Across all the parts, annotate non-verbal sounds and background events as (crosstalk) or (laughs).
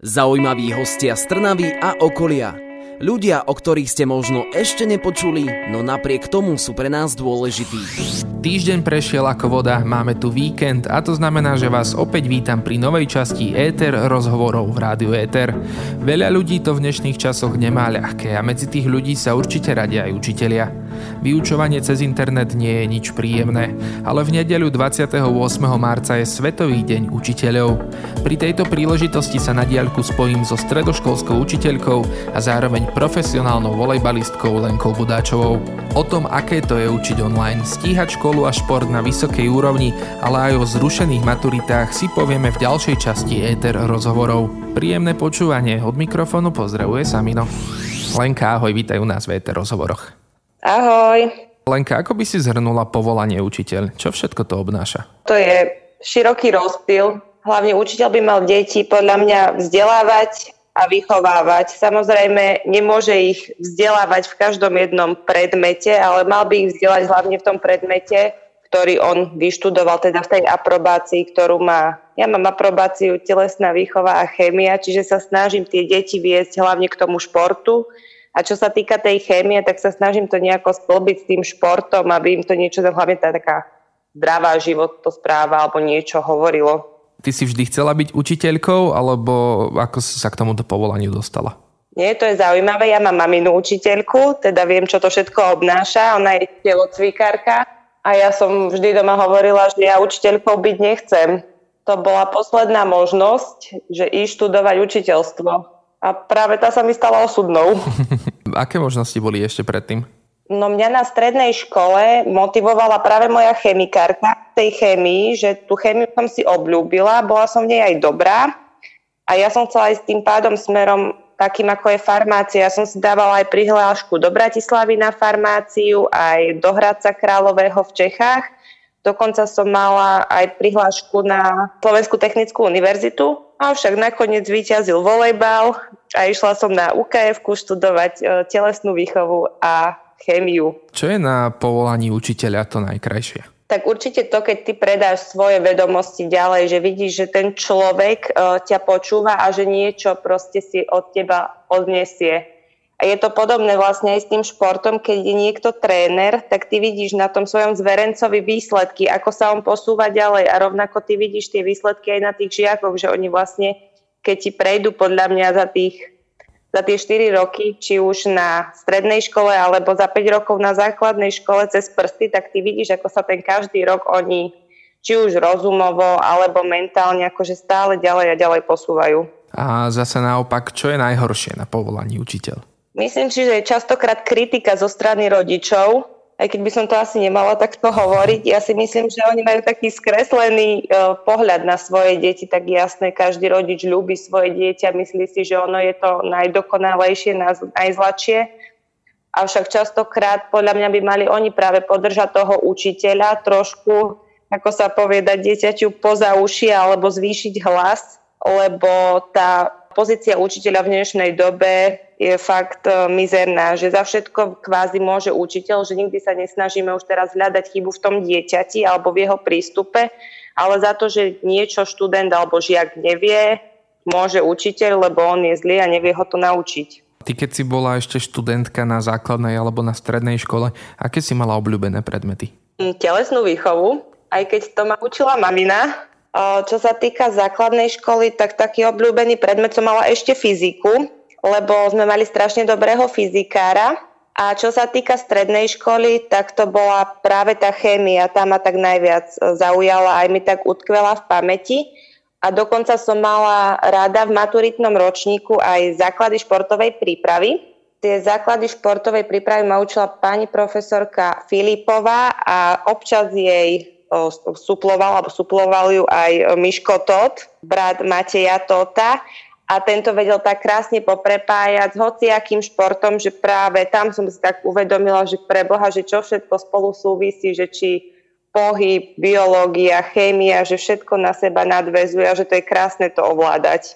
Zaujímaví hostia z Trnavy a okolia. Ľudia, o ktorých ste možno ešte nepočuli, no napriek tomu sú pre nás dôležití. Týždeň prešiel ako voda, máme tu víkend a to znamená, že vás opäť vítam pri novej časti Éter rozhovorov v Rádiu Éter. Veľa ľudí to v dnešných časoch nemá ľahké a medzi tých ľudí sa určite radia aj učitelia. Vyučovanie cez internet nie je nič príjemné, ale v nedeľu 28. marca je Svetový deň učiteľov. Pri tejto príležitosti sa na diaľku spojím so stredoškolskou učiteľkou a zároveň profesionálnou volejbalistkou Lenkou Budáčovou. O tom, aké to je učiť online, stíhať školu a šport na vysokej úrovni, ale aj o zrušených maturitách si povieme v ďalšej časti Éter rozhovorov. Príjemné počúvanie, od mikrofónu pozdravuje Samino. Lenka, ahoj, vítaj u nás v Éter rozhovoroch. Ahoj. Lenka, ako by si zhrnula povolanie učiteľ? Čo všetko to obnáša? To je široký rozpil. Hlavne učiteľ by mal deti podľa mňa vzdelávať a vychovávať. Samozrejme, nemôže ich vzdelávať v každom jednom predmete, ale mal by ich vzdelať hlavne v tom predmete, ktorý on vyštudoval, teda v tej aprobácii, ktorú má. Ja mám aprobáciu telesná výchova a chémia, čiže sa snažím tie deti viesť hlavne k tomu športu, a čo sa týka tej chémie, tak sa snažím to nejako sklbiť s tým športom, aby im to niečo, hlavne tá taká zdravá správa alebo niečo hovorilo. Ty si vždy chcela byť učiteľkou, alebo ako si sa k tomuto povolaniu dostala? Nie, to je zaujímavé. Ja mám maminu učiteľku, teda viem, čo to všetko obnáša. Ona je telocvikárka a ja som vždy doma hovorila, že ja učiteľkou byť nechcem. To bola posledná možnosť, že ísť študovať učiteľstvo a práve tá sa mi stala osudnou. (laughs) Aké možnosti boli ešte predtým? No mňa na strednej škole motivovala práve moja chemikárka tej chémii, že tú chémiu som si obľúbila, bola som v nej aj dobrá a ja som chcela ísť tým pádom smerom takým ako je farmácia. Ja som si dávala aj prihlášku do Bratislavy na farmáciu, aj do Hradca Kráľového v Čechách. Dokonca som mala aj prihlášku na Slovenskú technickú univerzitu, Avšak nakoniec vyťazil volejbal a išla som na UKF študovať e, telesnú výchovu a chémiu. Čo je na povolaní učiteľa to najkrajšie? Tak určite to, keď ty predáš svoje vedomosti ďalej, že vidíš, že ten človek uh, ťa počúva a že niečo proste si od teba odnesie. A je to podobné vlastne aj s tým športom, keď je niekto tréner, tak ty vidíš na tom svojom zverencovi výsledky, ako sa on posúva ďalej a rovnako ty vidíš tie výsledky aj na tých žiakoch, že oni vlastne, keď ti prejdú podľa mňa za tých za tie 4 roky, či už na strednej škole alebo za 5 rokov na základnej škole cez prsty, tak ty vidíš, ako sa ten každý rok oni či už rozumovo alebo mentálne akože stále ďalej a ďalej posúvajú. A zase naopak, čo je najhoršie na povolaní učiteľ? Myslím si, že je častokrát kritika zo strany rodičov, aj keď by som to asi nemala takto hovoriť. Ja si myslím, že oni majú taký skreslený uh, pohľad na svoje deti, tak jasné, každý rodič ľúbi svoje dieťa, myslí si, že ono je to najdokonalejšie, najzlačie. Avšak častokrát podľa mňa by mali oni práve podržať toho učiteľa trošku, ako sa povie, dať dieťaťu poza uši alebo zvýšiť hlas, lebo tá pozícia učiteľa v dnešnej dobe je fakt e, mizerná, že za všetko kvázi môže učiteľ, že nikdy sa nesnažíme už teraz hľadať chybu v tom dieťati alebo v jeho prístupe, ale za to, že niečo študent alebo žiak nevie, môže učiteľ, lebo on je zlý a nevie ho to naučiť. Ty keď si bola ešte študentka na základnej alebo na strednej škole, aké si mala obľúbené predmety? Mm, telesnú výchovu, aj keď to ma učila mamina. Čo sa týka základnej školy, tak taký obľúbený predmet som mala ešte fyziku, lebo sme mali strašne dobrého fyzikára. A čo sa týka strednej školy, tak to bola práve tá chémia, tá ma tak najviac zaujala, aj mi tak utkvela v pamäti. A dokonca som mala rada v maturitnom ročníku aj základy športovej prípravy. Tie základy športovej prípravy ma učila pani profesorka Filipová a občas jej suploval, alebo suploval ju aj Miško Tot, brat Mateja Tota a tento vedel tak krásne poprepájať s hociakým športom, že práve tam som si tak uvedomila, že pre Boha, že čo všetko spolu súvisí, že či pohyb, biológia, chémia, že všetko na seba nadvezuje a že to je krásne to ovládať.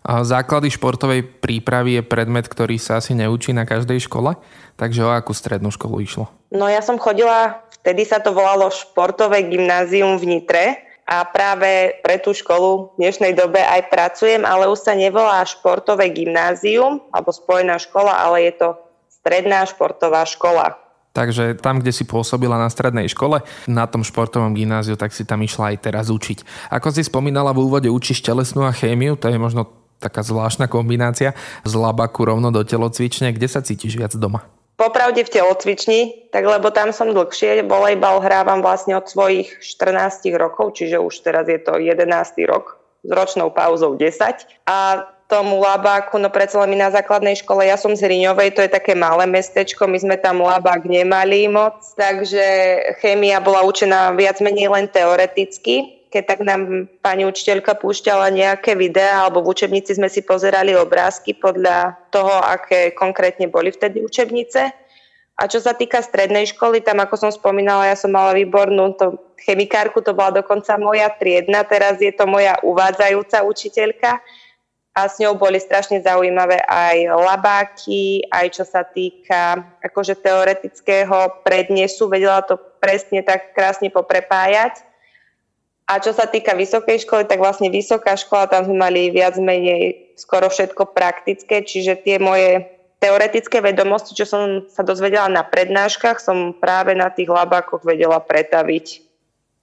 A základy športovej prípravy je predmet, ktorý sa asi neučí na každej škole, takže o akú strednú školu išlo? No ja som chodila, vtedy sa to volalo športové gymnázium v Nitre, a práve pre tú školu v dnešnej dobe aj pracujem, ale už sa nevolá športové gymnázium alebo spojená škola, ale je to stredná športová škola. Takže tam, kde si pôsobila na strednej škole, na tom športovom gymnáziu, tak si tam išla aj teraz učiť. Ako si spomínala v úvode, učíš telesnú a chémiu, to je možno taká zvláštna kombinácia z labaku rovno do telocvične. Kde sa cítiš viac doma? Popravde v telocvični, tak lebo tam som dlhšie, volejbal hrávam vlastne od svojich 14 rokov, čiže už teraz je to 11. rok s ročnou pauzou 10. A tomu labáku, no predsa len na základnej škole, ja som z Hriňovej, to je také malé mestečko, my sme tam labák nemali moc, takže chémia bola učená viac menej len teoreticky keď tak nám pani učiteľka púšťala nejaké videá alebo v učebnici sme si pozerali obrázky podľa toho, aké konkrétne boli vtedy učebnice. A čo sa týka strednej školy, tam ako som spomínala, ja som mala výbornú to, chemikárku, to bola dokonca moja triedna, teraz je to moja uvádzajúca učiteľka a s ňou boli strašne zaujímavé aj labáky, aj čo sa týka akože teoretického prednesu, vedela to presne tak krásne poprepájať. A čo sa týka vysokej školy, tak vlastne vysoká škola, tam sme mali viac menej skoro všetko praktické, čiže tie moje teoretické vedomosti, čo som sa dozvedela na prednáškach, som práve na tých labákoch vedela pretaviť.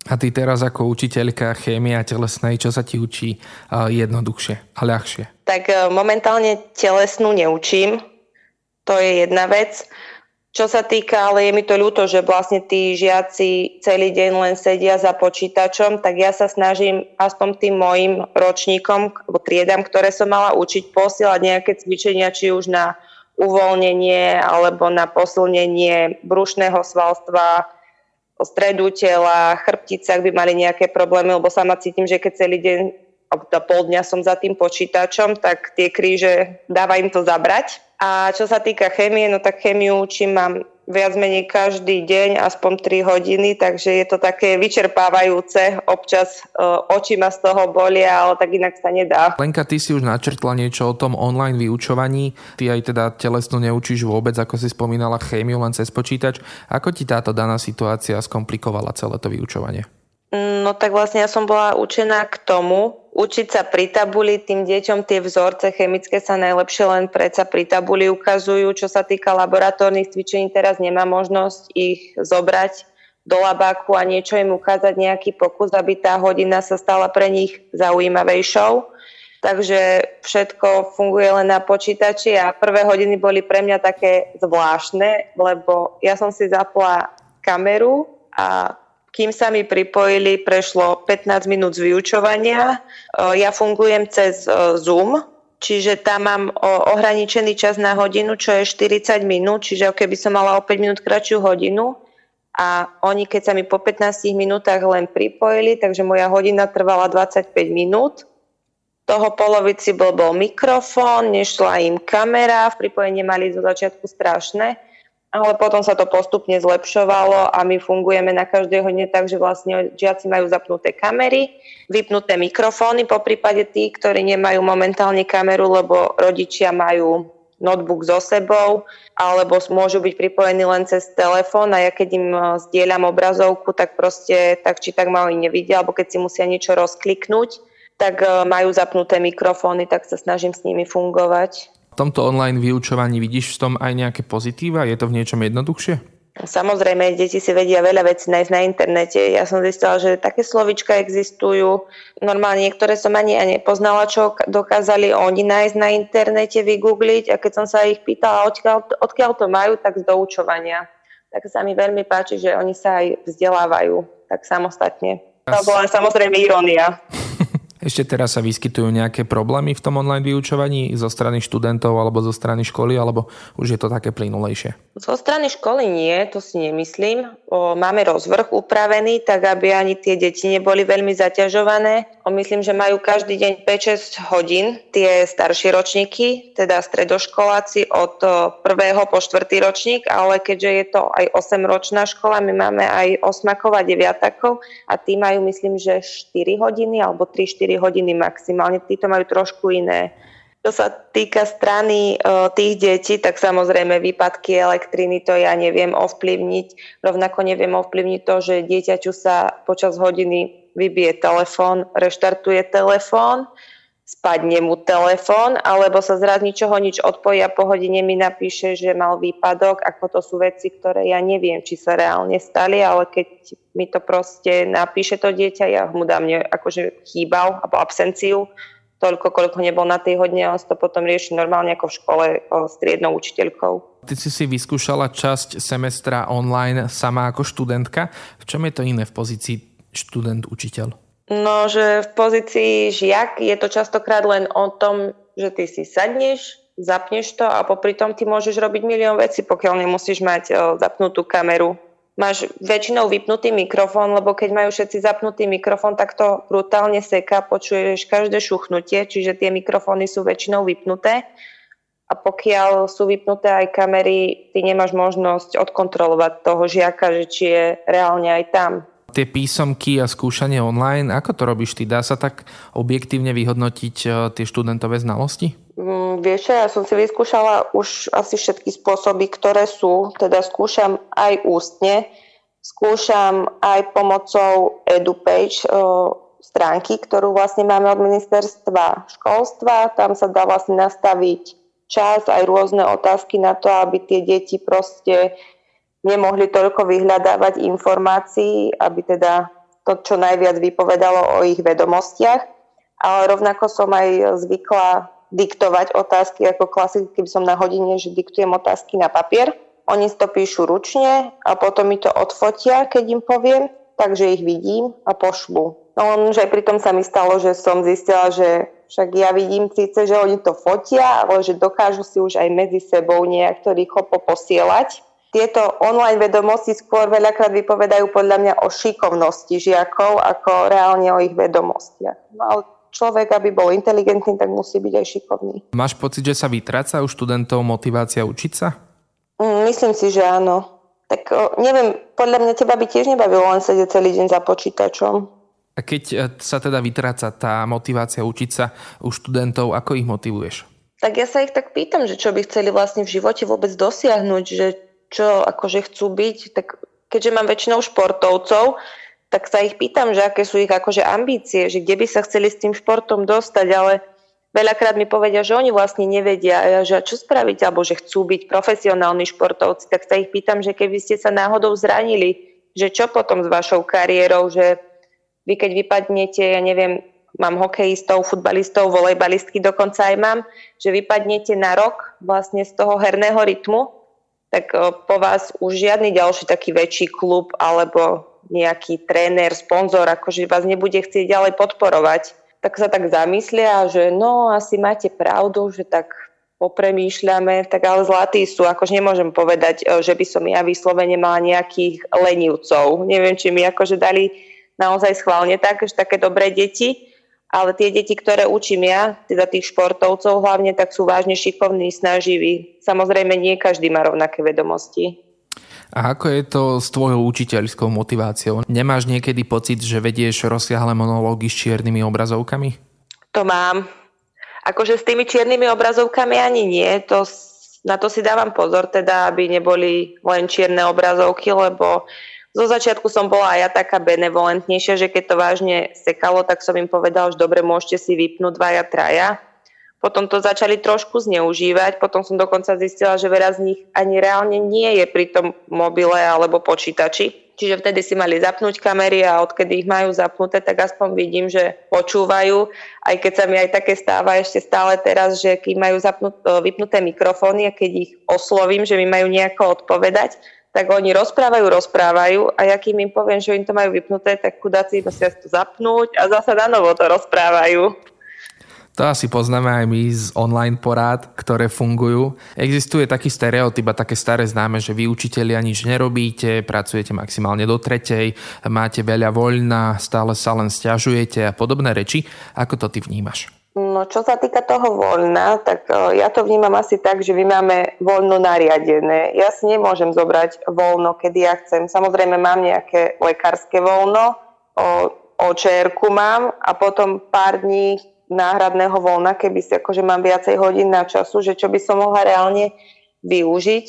A ty teraz ako učiteľka chémia telesnej, čo sa ti učí jednoduchšie a ľahšie? Tak e, momentálne telesnú neučím, to je jedna vec. Čo sa týka, ale je mi to ľúto, že vlastne tí žiaci celý deň len sedia za počítačom, tak ja sa snažím aspoň tým mojim ročníkom, triedam, ktoré som mala učiť, posielať nejaké cvičenia, či už na uvoľnenie alebo na posilnenie brušného svalstva, stredu tela, chrbtice, ak by mali nejaké problémy, lebo sama cítim, že keď celý deň alebo pol dňa som za tým počítačom, tak tie kríže dáva im to zabrať. A čo sa týka chémie, no tak chémiu učím mám viac menej každý deň, aspoň 3 hodiny, takže je to také vyčerpávajúce. Občas uh, oči ma z toho bolia, ale tak inak sa nedá. Lenka, ty si už načrtla niečo o tom online vyučovaní. Ty aj teda telesno neučíš vôbec, ako si spomínala, chémiu len cez počítač. Ako ti táto daná situácia skomplikovala celé to vyučovanie? No tak vlastne ja som bola učená k tomu, učiť sa pri tabuli, tým deťom tie vzorce chemické sa najlepšie len predsa pri tabuli ukazujú. Čo sa týka laboratórnych cvičení, teraz nemá možnosť ich zobrať do labáku a niečo im ukázať, nejaký pokus, aby tá hodina sa stala pre nich zaujímavejšou. Takže všetko funguje len na počítači a prvé hodiny boli pre mňa také zvláštne, lebo ja som si zapla kameru a kým sa mi pripojili, prešlo 15 minút z vyučovania. Ja fungujem cez Zoom, čiže tam mám ohraničený čas na hodinu, čo je 40 minút, čiže keby som mala o 5 minút kratšiu hodinu, a oni keď sa mi po 15 minútach len pripojili, takže moja hodina trvala 25 minút. Toho polovici bol, bol mikrofón, nešla im kamera, v pripojení mali zo začiatku strašné ale potom sa to postupne zlepšovalo a my fungujeme na každej hodine tak, že vlastne žiaci majú zapnuté kamery, vypnuté mikrofóny, po prípade tí, ktorí nemajú momentálne kameru, lebo rodičia majú notebook so sebou, alebo môžu byť pripojení len cez telefón a ja keď im e, zdieľam obrazovku, tak proste tak či tak ma oni nevidia, alebo keď si musia niečo rozkliknúť, tak e, majú zapnuté mikrofóny, tak sa snažím s nimi fungovať tomto online vyučovaní vidíš v tom aj nejaké pozitíva? Je to v niečom jednoduchšie? Samozrejme, deti si vedia veľa vecí nájsť na internete. Ja som zistila, že také slovička existujú. Normálne niektoré som ani nepoznala, čo dokázali oni nájsť na internete, vygoogliť. A keď som sa ich pýtala, odkiaľ, odkiaľ to majú, tak z doučovania. Tak sa mi veľmi páči, že oni sa aj vzdelávajú tak samostatne. To bola samozrejme irónia. Ešte teraz sa vyskytujú nejaké problémy v tom online vyučovaní zo strany študentov alebo zo strany školy, alebo už je to také plynulejšie? Zo strany školy nie, to si nemyslím. O, máme rozvrh upravený, tak aby ani tie deti neboli veľmi zaťažované. O, myslím, že majú každý deň 5-6 hodín tie staršie ročníky, teda stredoškoláci od 1. po 4. ročník, ale keďže je to aj 8-ročná škola, my máme aj 8 a 9 a tí majú, myslím, že 4 hodiny alebo 3-4 4 hodiny maximálne. Títo majú trošku iné. Čo sa týka strany e, tých detí, tak samozrejme výpadky elektriny to ja neviem ovplyvniť. Rovnako neviem ovplyvniť to, že dieťaťu sa počas hodiny vybije telefón, reštartuje telefón, spadne mu telefón, alebo sa zraz ničoho nič odpojí a po hodine mi napíše, že mal výpadok, ako to sú veci, ktoré ja neviem, či sa reálne stali, ale keď mi to proste napíše to dieťa, ja mu dám ne, akože chýbal, alebo absenciu, toľko, koľko nebol na tej hodine, on to potom rieši normálne ako v škole s triednou učiteľkou. Ty si si vyskúšala časť semestra online sama ako študentka. V čom je to iné v pozícii študent-učiteľ? No, že v pozícii žiak je to častokrát len o tom, že ty si sadneš, zapneš to a popri tom ty môžeš robiť milión vecí, pokiaľ nemusíš mať zapnutú kameru. Máš väčšinou vypnutý mikrofón, lebo keď majú všetci zapnutý mikrofón, tak to brutálne seká, počuješ každé šuchnutie, čiže tie mikrofóny sú väčšinou vypnuté. A pokiaľ sú vypnuté aj kamery, ty nemáš možnosť odkontrolovať toho žiaka, že či je reálne aj tam tie písomky a skúšanie online, ako to robíš ty? Dá sa tak objektívne vyhodnotiť e, tie študentové znalosti? Mm, vieš, ja som si vyskúšala už asi všetky spôsoby, ktoré sú. Teda skúšam aj ústne, skúšam aj pomocou EduPage, e, stránky, ktorú vlastne máme od ministerstva školstva. Tam sa dá vlastne nastaviť čas, aj rôzne otázky na to, aby tie deti proste nemohli toľko vyhľadávať informácií, aby teda to čo najviac vypovedalo o ich vedomostiach. Ale rovnako som aj zvykla diktovať otázky ako klasicky, keby som na hodine, že diktujem otázky na papier. Oni si to píšu ručne a potom mi to odfotia, keď im poviem, takže ich vidím a pošlu. No že aj pri sa mi stalo, že som zistila, že však ja vidím síce, že oni to fotia, ale že dokážu si už aj medzi sebou nejak to rýchlo posielať tieto online vedomosti skôr veľakrát vypovedajú podľa mňa o šikovnosti žiakov ako reálne o ich vedomostiach. No ale človek, aby bol inteligentný, tak musí byť aj šikovný. Máš pocit, že sa vytráca u študentov motivácia učiť sa? Mm, myslím si, že áno. Tak neviem, podľa mňa teba by tiež nebavilo len sedieť celý deň za počítačom. A keď e, sa teda vytráca tá motivácia učiť sa u študentov, ako ich motivuješ? Tak ja sa ich tak pýtam, že čo by chceli vlastne v živote vôbec dosiahnuť, že čo akože chcú byť, tak keďže mám väčšinou športovcov, tak sa ich pýtam, že aké sú ich akože ambície, že kde by sa chceli s tým športom dostať, ale veľakrát mi povedia, že oni vlastne nevedia, že čo spraviť, alebo že chcú byť profesionálni športovci, tak sa ich pýtam, že keby ste sa náhodou zranili, že čo potom s vašou kariérou, že vy keď vypadnete, ja neviem, mám hokejistov, futbalistov, volejbalistky dokonca aj mám, že vypadnete na rok vlastne z toho herného rytmu tak e, po vás už žiadny ďalší taký väčší klub alebo nejaký tréner, sponzor, akože vás nebude chcieť ďalej podporovať. Tak sa tak zamyslia, že no asi máte pravdu, že tak popremýšľame, tak ale zlatí sú, akože nemôžem povedať, e, že by som ja vyslovene mala nejakých lenivcov. Neviem, či mi akože dali naozaj schválne tak, že také dobré deti, ale tie deti, ktoré učím ja, teda tých športovcov hlavne, tak sú vážne šikovní, snaživí. Samozrejme, nie každý má rovnaké vedomosti. A ako je to s tvojou učiteľskou motiváciou? Nemáš niekedy pocit, že vedieš rozsiahle monológy s čiernymi obrazovkami? To mám. Akože s tými čiernymi obrazovkami ani nie. To, na to si dávam pozor, teda, aby neboli len čierne obrazovky, lebo zo začiatku som bola aj ja taká benevolentnejšia, že keď to vážne sekalo, tak som im povedal, že dobre, môžete si vypnúť dvaja, traja. Potom to začali trošku zneužívať, potom som dokonca zistila, že veľa z nich ani reálne nie je pri tom mobile alebo počítači. Čiže vtedy si mali zapnúť kamery a odkedy ich majú zapnuté, tak aspoň vidím, že počúvajú. Aj keď sa mi aj také stáva ešte stále teraz, že keď majú zapnut, vypnuté mikrofóny a keď ich oslovím, že mi majú nejako odpovedať, tak oni rozprávajú, rozprávajú a ja kým im poviem, že im to majú vypnuté, tak chudáci musia to zapnúť a zase na novo to rozprávajú. To asi poznáme aj my z online porád, ktoré fungujú. Existuje taký stereotyp a také staré známe, že vy učiteľia nič nerobíte, pracujete maximálne do tretej, máte veľa voľna, stále sa len stiažujete a podobné reči. Ako to ty vnímaš? No čo sa týka toho voľna, tak e, ja to vnímam asi tak, že my máme voľno nariadené. Ja si nemôžem zobrať voľno, kedy ja chcem. Samozrejme mám nejaké lekárske voľno, o, očr mám a potom pár dní náhradného voľna, keby si akože mám viacej hodín na času, že čo by som mohla reálne využiť.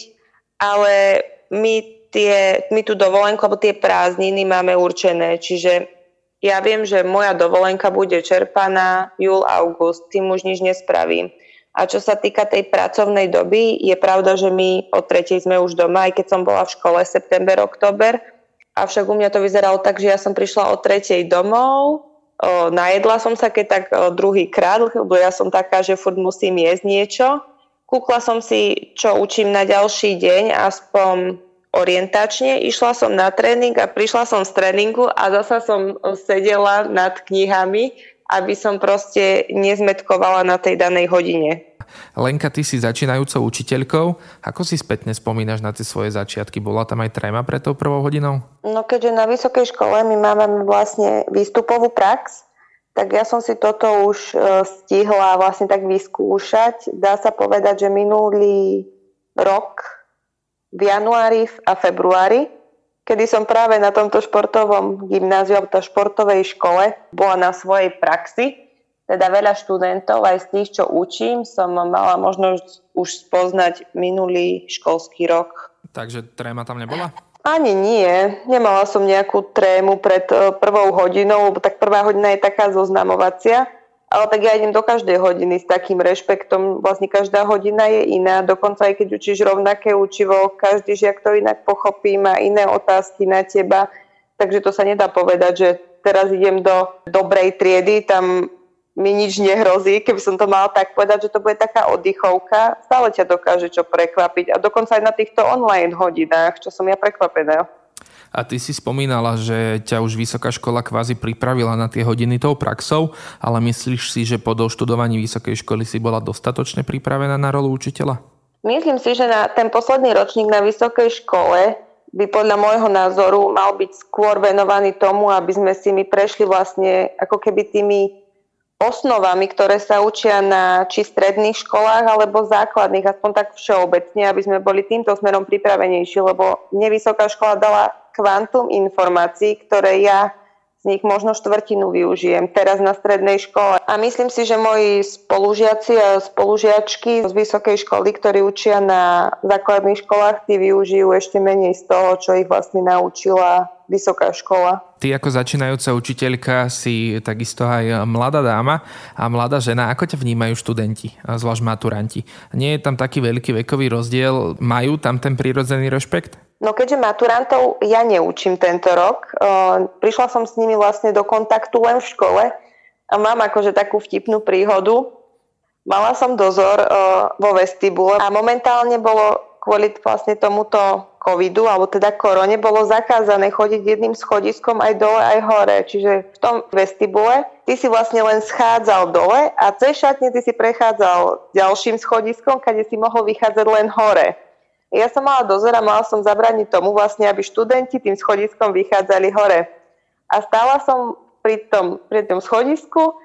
Ale my, tie, my tú dovolenku alebo tie prázdniny máme určené, čiže ja viem, že moja dovolenka bude čerpaná júl, august, tým už nič nespravím. A čo sa týka tej pracovnej doby, je pravda, že my od tretej sme už doma, aj keď som bola v škole september, október. Avšak u mňa to vyzeralo tak, že ja som prišla od tretej domov, o, najedla som sa keď tak o, druhý krát, lebo ja som taká, že furt musím jesť niečo. Kúkla som si, čo učím na ďalší deň, aspoň orientačne. Išla som na tréning a prišla som z tréningu a zasa som sedela nad knihami, aby som proste nezmetkovala na tej danej hodine. Lenka, ty si začínajúcou učiteľkou. Ako si spätne spomínaš na tie svoje začiatky? Bola tam aj tréma pre tou prvou hodinou? No keďže na vysokej škole my máme vlastne výstupovú prax, tak ja som si toto už e, stihla vlastne tak vyskúšať. Dá sa povedať, že minulý rok v januári a februári, kedy som práve na tomto športovom gymnáziu, alebo športovej škole bola na svojej praxi. Teda veľa študentov, aj z tých, čo učím, som mala možnosť už spoznať minulý školský rok. Takže tréma tam nebola? Ani nie. Nemala som nejakú trému pred eh, prvou hodinou, lebo tak prvá hodina je taká zoznamovacia ale tak ja idem do každej hodiny s takým rešpektom. Vlastne každá hodina je iná, dokonca aj keď učíš rovnaké učivo, každý žiak to inak pochopí, má iné otázky na teba, takže to sa nedá povedať, že teraz idem do dobrej triedy, tam mi nič nehrozí, keby som to mala tak povedať, že to bude taká oddychovka, stále ťa dokáže čo prekvapiť a dokonca aj na týchto online hodinách, čo som ja prekvapená. A ty si spomínala, že ťa už vysoká škola kvázi pripravila na tie hodiny tou praxou, ale myslíš si, že po doštudovaní vysokej školy si bola dostatočne pripravená na rolu učiteľa? Myslím si, že na ten posledný ročník na vysokej škole by podľa môjho názoru mal byť skôr venovaný tomu, aby sme si my prešli vlastne ako keby tými osnovami, ktoré sa učia na či stredných školách alebo základných, aspoň tak všeobecne, aby sme boli týmto smerom pripravenejší, lebo nevysoká škola dala kvantum informácií, ktoré ja z nich možno štvrtinu využijem teraz na strednej škole. A myslím si, že moji spolužiaci a spolužiačky z vysokej školy, ktorí učia na základných školách, tí využijú ešte menej z toho, čo ich vlastne naučila vysoká škola. Ty ako začínajúca učiteľka si takisto aj mladá dáma a mladá žena. Ako ťa vnímajú študenti, zvlášť maturanti? Nie je tam taký veľký vekový rozdiel? Majú tam ten prírodzený rešpekt? No keďže maturantov ja neučím tento rok, uh, prišla som s nimi vlastne do kontaktu len v škole a mám akože takú vtipnú príhodu. Mala som dozor uh, vo vestibule a momentálne bolo kvôli vlastne tomuto covidu, alebo teda korone, bolo zakázané chodiť jedným schodiskom aj dole, aj hore. Čiže v tom vestibule ty si vlastne len schádzal dole a cez šatne ty si prechádzal ďalším schodiskom, kde si mohol vychádzať len hore. Ja som mala dozor a mala som zabrániť tomu vlastne, aby študenti tým schodiskom vychádzali hore. A stála som pri tom, pri tom schodisku,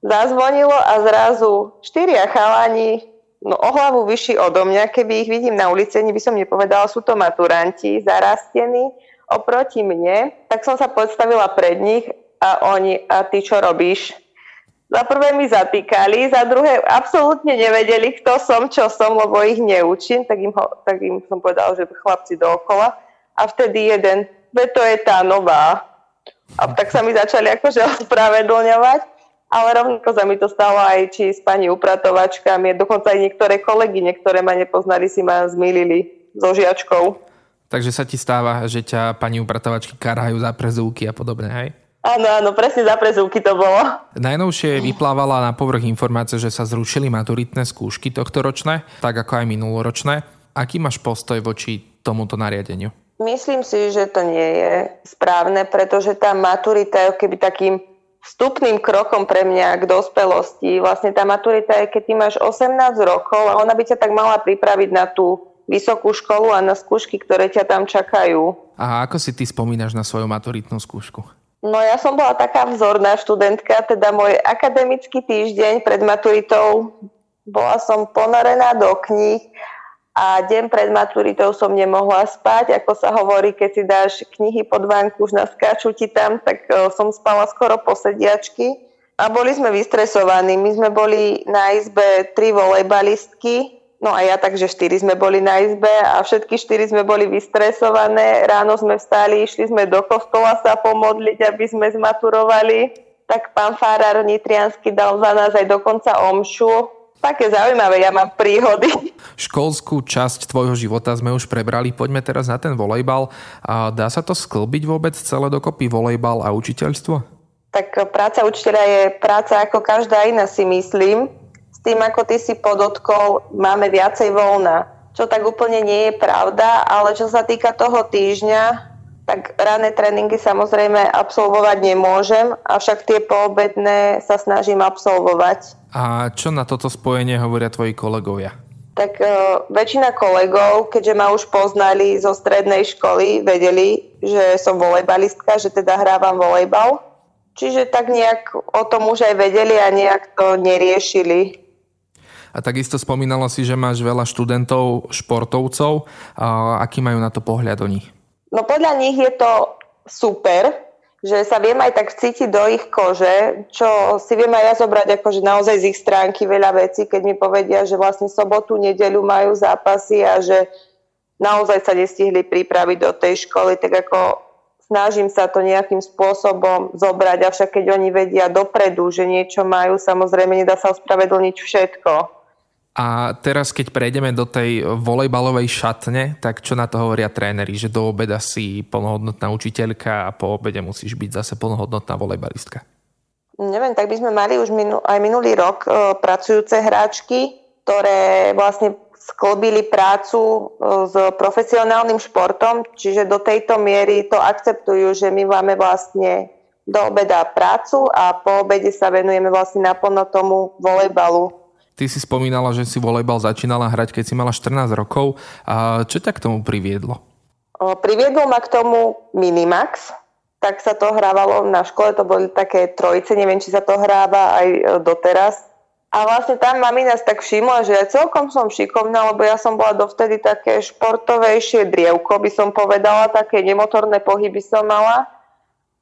zazvonilo a zrazu štyria chalani, no o hlavu vyšší odo mňa, keby ich vidím na ulici, by som nepovedala, sú to maturanti, zarastení, oproti mne, tak som sa podstavila pred nich a oni, a ty čo robíš? Za prvé mi zatýkali, za druhé absolútne nevedeli, kto som, čo som, lebo ich neučím, tak im, ho, tak im som povedal, že chlapci dookola. A vtedy jeden, ve to je tá nová. A tak sa mi začali akože (laughs) ospravedlňovať, ale rovnako sa mi to stalo aj či s pani upratovačkami, dokonca aj niektoré kolegy, niektoré ma nepoznali, si ma zmýlili so žiačkou. Takže sa ti stáva, že ťa pani upratovačky karhajú za prezúky a podobne, hej? Áno, áno, presne za prezúky to bolo. Najnovšie vyplávala na povrch informácie, že sa zrušili maturitné skúšky tohto ročné, tak ako aj minuloročné. Aký máš postoj voči tomuto nariadeniu? Myslím si, že to nie je správne, pretože tá maturita je keby takým vstupným krokom pre mňa k dospelosti. Vlastne tá maturita je, keď ty máš 18 rokov a ona by ťa tak mala pripraviť na tú vysokú školu a na skúšky, ktoré ťa tam čakajú. A ako si ty spomínaš na svoju maturitnú skúšku? No ja som bola taká vzorná študentka, teda môj akademický týždeň pred maturitou bola som ponorená do kníh a deň pred maturitou som nemohla spať. Ako sa hovorí, keď si dáš knihy pod vánku, už naskáču ti tam, tak e, som spala skoro po sediačky. A boli sme vystresovaní. My sme boli na izbe tri volejbalistky No a ja takže štyri sme boli na izbe a všetky štyri sme boli vystresované. Ráno sme vstali, išli sme do kostola sa pomodliť, aby sme zmaturovali. Tak pán Fárar Nitriansky dal za nás aj dokonca omšu. Také zaujímavé, ja mám príhody. Školskú časť tvojho života sme už prebrali, poďme teraz na ten volejbal. A dá sa to sklbiť vôbec celé dokopy volejbal a učiteľstvo? Tak práca učiteľa je práca ako každá iná si myslím tým, ako ty si podotkol, máme viacej voľna. Čo tak úplne nie je pravda, ale čo sa týka toho týždňa, tak ranné tréningy samozrejme absolvovať nemôžem, avšak tie poobedné sa snažím absolvovať. A čo na toto spojenie hovoria tvoji kolegovia? Tak e, väčšina kolegov, keďže ma už poznali zo strednej školy, vedeli, že som volejbalistka, že teda hrávam volejbal. Čiže tak nejak o tom už aj vedeli a nejak to neriešili. A takisto spomínala si, že máš veľa študentov, športovcov. A aký majú na to pohľad oni? No podľa nich je to super, že sa viem aj tak cítiť do ich kože, čo si viem aj ja zobrať akože naozaj z ich stránky veľa vecí, keď mi povedia, že vlastne sobotu, nedeľu majú zápasy a že naozaj sa nestihli pripraviť do tej školy, tak ako snažím sa to nejakým spôsobom zobrať, avšak keď oni vedia dopredu, že niečo majú, samozrejme nedá sa ospravedlniť všetko. A teraz, keď prejdeme do tej volejbalovej šatne, tak čo na to hovoria tréneri? Že do obeda si plnohodnotná učiteľka a po obede musíš byť zase plnohodnotná volejbalistka? Neviem, tak by sme mali už minu, aj minulý rok e, pracujúce hráčky, ktoré vlastne sklbili prácu e, s profesionálnym športom, čiže do tejto miery to akceptujú, že my máme vlastne do obeda prácu a po obede sa venujeme vlastne naplno tomu volejbalu. Ty si spomínala, že si volejbal začínala hrať, keď si mala 14 rokov. A čo ťa k tomu priviedlo? O, priviedlo ma k tomu Minimax. Tak sa to hrávalo na škole, to boli také trojice, neviem, či sa to hráva aj e, doteraz. A vlastne tam mami nás tak všimla, že ja celkom som šikovná, lebo ja som bola dovtedy také športovejšie drievko, by som povedala, také nemotorné pohyby som mala.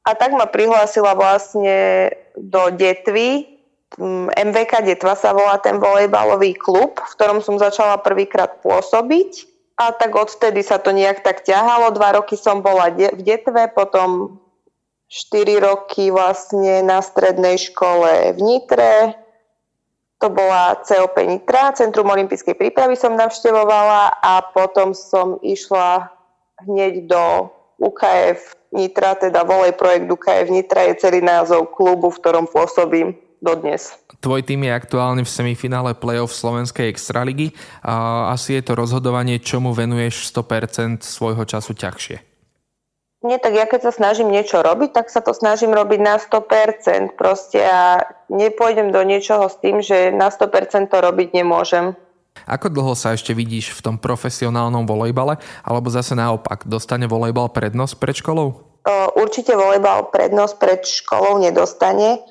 A tak ma prihlásila vlastne do detvy, MVK Detva sa volá ten volejbalový klub, v ktorom som začala prvýkrát pôsobiť. A tak odtedy sa to nejak tak ťahalo. Dva roky som bola de- v Detve, potom 4 roky vlastne na strednej škole v Nitre. To bola COP Nitra, Centrum olympijskej prípravy som navštevovala a potom som išla hneď do UKF Nitra, teda volej projekt UKF Nitra je celý názov klubu, v ktorom pôsobím dodnes. Tvoj tým je aktuálne v semifinále play-off Slovenskej extraligy a asi je to rozhodovanie, čomu venuješ 100% svojho času ťažšie. Nie, tak ja keď sa snažím niečo robiť, tak sa to snažím robiť na 100% proste a nepôjdem do niečoho s tým, že na 100% to robiť nemôžem. Ako dlho sa ešte vidíš v tom profesionálnom volejbale, alebo zase naopak, dostane volejbal prednosť pred školou? Určite volejbal prednosť pred školou nedostane,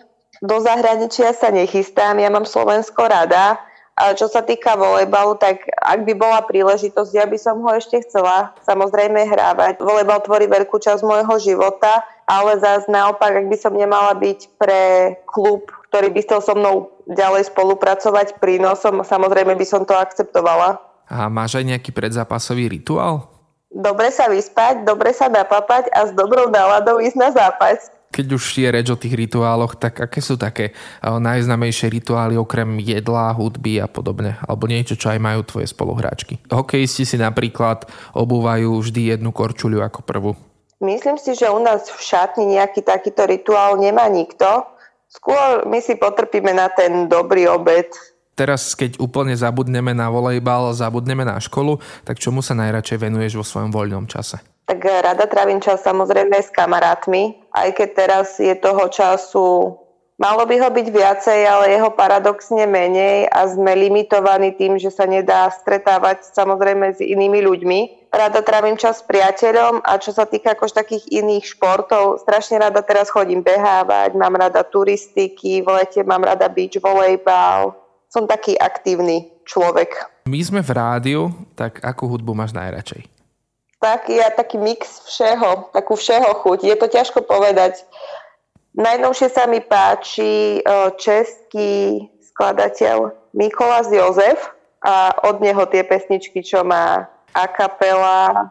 do zahraničia sa nechystám, ja mám Slovensko rada. A čo sa týka volejbalu, tak ak by bola príležitosť, ja by som ho ešte chcela samozrejme hrávať. Volejbal tvorí veľkú časť môjho života, ale zás naopak, ak by som nemala byť pre klub, ktorý by chcel so mnou ďalej spolupracovať prínosom, samozrejme by som to akceptovala. A máš aj nejaký predzápasový rituál? Dobre sa vyspať, dobre sa napapať a s dobrou náladou ísť na zápas keď už je reč o tých rituáloch, tak aké sú také najznamejšie rituály okrem jedla, hudby a podobne? Alebo niečo, čo aj majú tvoje spoluhráčky? Hokejisti si napríklad obúvajú vždy jednu korčuľu ako prvú. Myslím si, že u nás v šatni nejaký takýto rituál nemá nikto. Skôr my si potrpíme na ten dobrý obed. Teraz, keď úplne zabudneme na volejbal, zabudneme na školu, tak čomu sa najradšej venuješ vo svojom voľnom čase? Tak rada trávim čas samozrejme s kamarátmi, aj keď teraz je toho času Malo by ho byť viacej, ale jeho paradoxne menej a sme limitovaní tým, že sa nedá stretávať samozrejme s inými ľuďmi. Rada trávim čas s priateľom a čo sa týka akož takých iných športov, strašne rada teraz chodím behávať, mám rada turistiky, v lete mám rada beach volejbal. Som taký aktívny človek. My sme v rádiu, tak akú hudbu máš najradšej? Tak ja taký mix všeho, takú všeho chuť. Je to ťažko povedať. Najnovšie sa mi páči český skladateľ Mikolás Jozef. a od neho tie pesničky, čo má a kapela.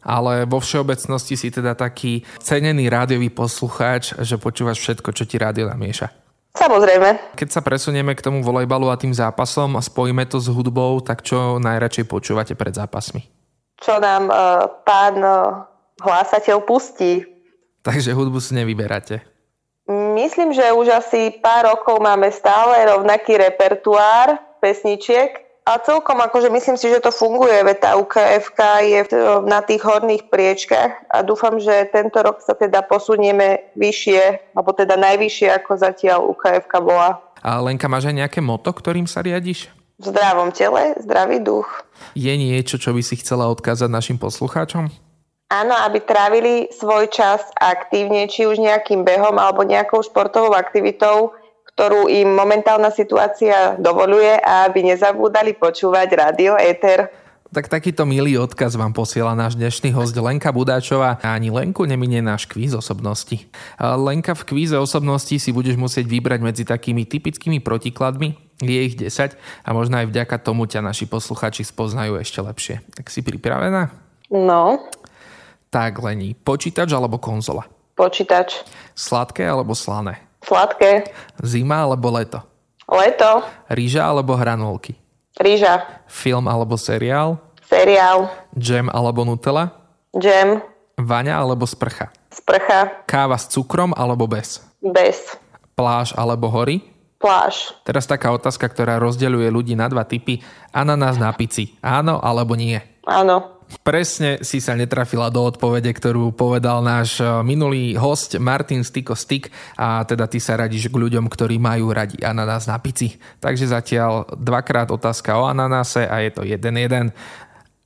Ale vo všeobecnosti si teda taký cenený rádiový poslucháč, že počúvaš všetko, čo ti rádio namieša. Samozrejme. Keď sa presunieme k tomu volejbalu a tým zápasom a spojíme to s hudbou, tak čo najradšej počúvate pred zápasmi? Čo nám uh, pán uh, hlásateľ pustí. Takže hudbu si nevyberáte. Myslím, že už asi pár rokov máme stále rovnaký repertoár pesničiek a celkom akože myslím si, že to funguje, veď tá UKFK je na tých horných priečkach a dúfam, že tento rok sa teda posunieme vyššie, alebo teda najvyššie ako zatiaľ UKFK bola. A Lenka, máš aj nejaké moto, ktorým sa riadiš? V zdravom tele, zdravý duch. Je niečo, čo by si chcela odkázať našim poslucháčom? Áno, aby trávili svoj čas aktívne, či už nejakým behom alebo nejakou športovou aktivitou, ktorú im momentálna situácia dovoluje a aby nezabúdali počúvať rádio Éter. Tak takýto milý odkaz vám posiela náš dnešný host Lenka Budáčová a ani Lenku neminie náš kvíz osobnosti. Lenka, v kvíze osobnosti si budeš musieť vybrať medzi takými typickými protikladmi, je ich 10 a možno aj vďaka tomu ťa naši posluchači spoznajú ešte lepšie. Tak si pripravená? No. Tak Lení, počítač alebo konzola? Počítač. Sladké alebo slané? Sladké. Zima alebo leto? Leto. Rýža alebo hranolky? Rýža. Film alebo seriál? Seriál. Džem alebo Nutella? Džem. Vaňa alebo sprcha? Sprcha. Káva s cukrom alebo bez? Bez. Pláž alebo hory? Pláž. Teraz taká otázka, ktorá rozdeľuje ľudí na dva typy. Ananás na pici. Áno alebo nie? Áno. Presne si sa netrafila do odpovede, ktorú povedal náš e, minulý host Martin Stiko Stik a teda ty sa radíš k ľuďom, ktorí majú radi ananás na pici. Takže zatiaľ dvakrát otázka o ananáse a je to jeden jeden.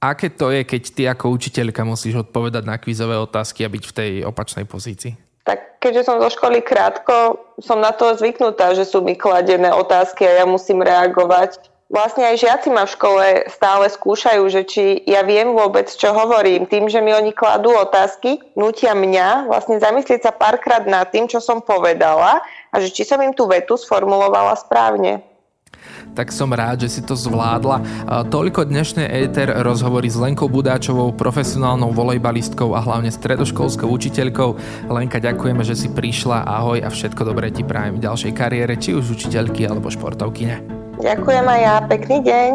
Aké to je, keď ty ako učiteľka musíš odpovedať na kvízové otázky a byť v tej opačnej pozícii? Tak keďže som zo školy krátko, som na to zvyknutá, že sú mi kladené otázky a ja musím reagovať vlastne aj žiaci ma v škole stále skúšajú, že či ja viem vôbec, čo hovorím. Tým, že mi oni kladú otázky, nutia mňa vlastne zamyslieť sa párkrát nad tým, čo som povedala a že či som im tú vetu sformulovala správne tak som rád, že si to zvládla. Toľko dnešné éter rozhovory s Lenkou Budáčovou, profesionálnou volejbalistkou a hlavne stredoškolskou učiteľkou. Lenka, ďakujeme, že si prišla, ahoj a všetko dobré ti prajem v ďalšej kariére, či už učiteľky alebo športovkyne. Ďakujem aj ja, pekný deň.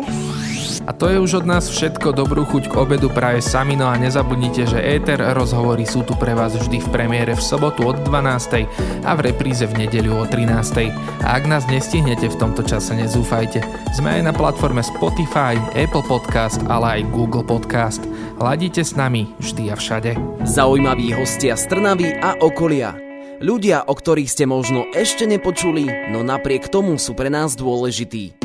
A to je už od nás všetko, dobrú chuť k obedu praje Samino a nezabudnite, že Éter rozhovory sú tu pre vás vždy v premiére v sobotu od 12. a v repríze v nedeľu o 13. A ak nás nestihnete v tomto čase, nezúfajte. Sme aj na platforme Spotify, Apple Podcast, ale aj Google Podcast. Ladíte s nami vždy a všade. Zaujímaví hostia z Trnavy a okolia. Ľudia, o ktorých ste možno ešte nepočuli, no napriek tomu sú pre nás dôležití.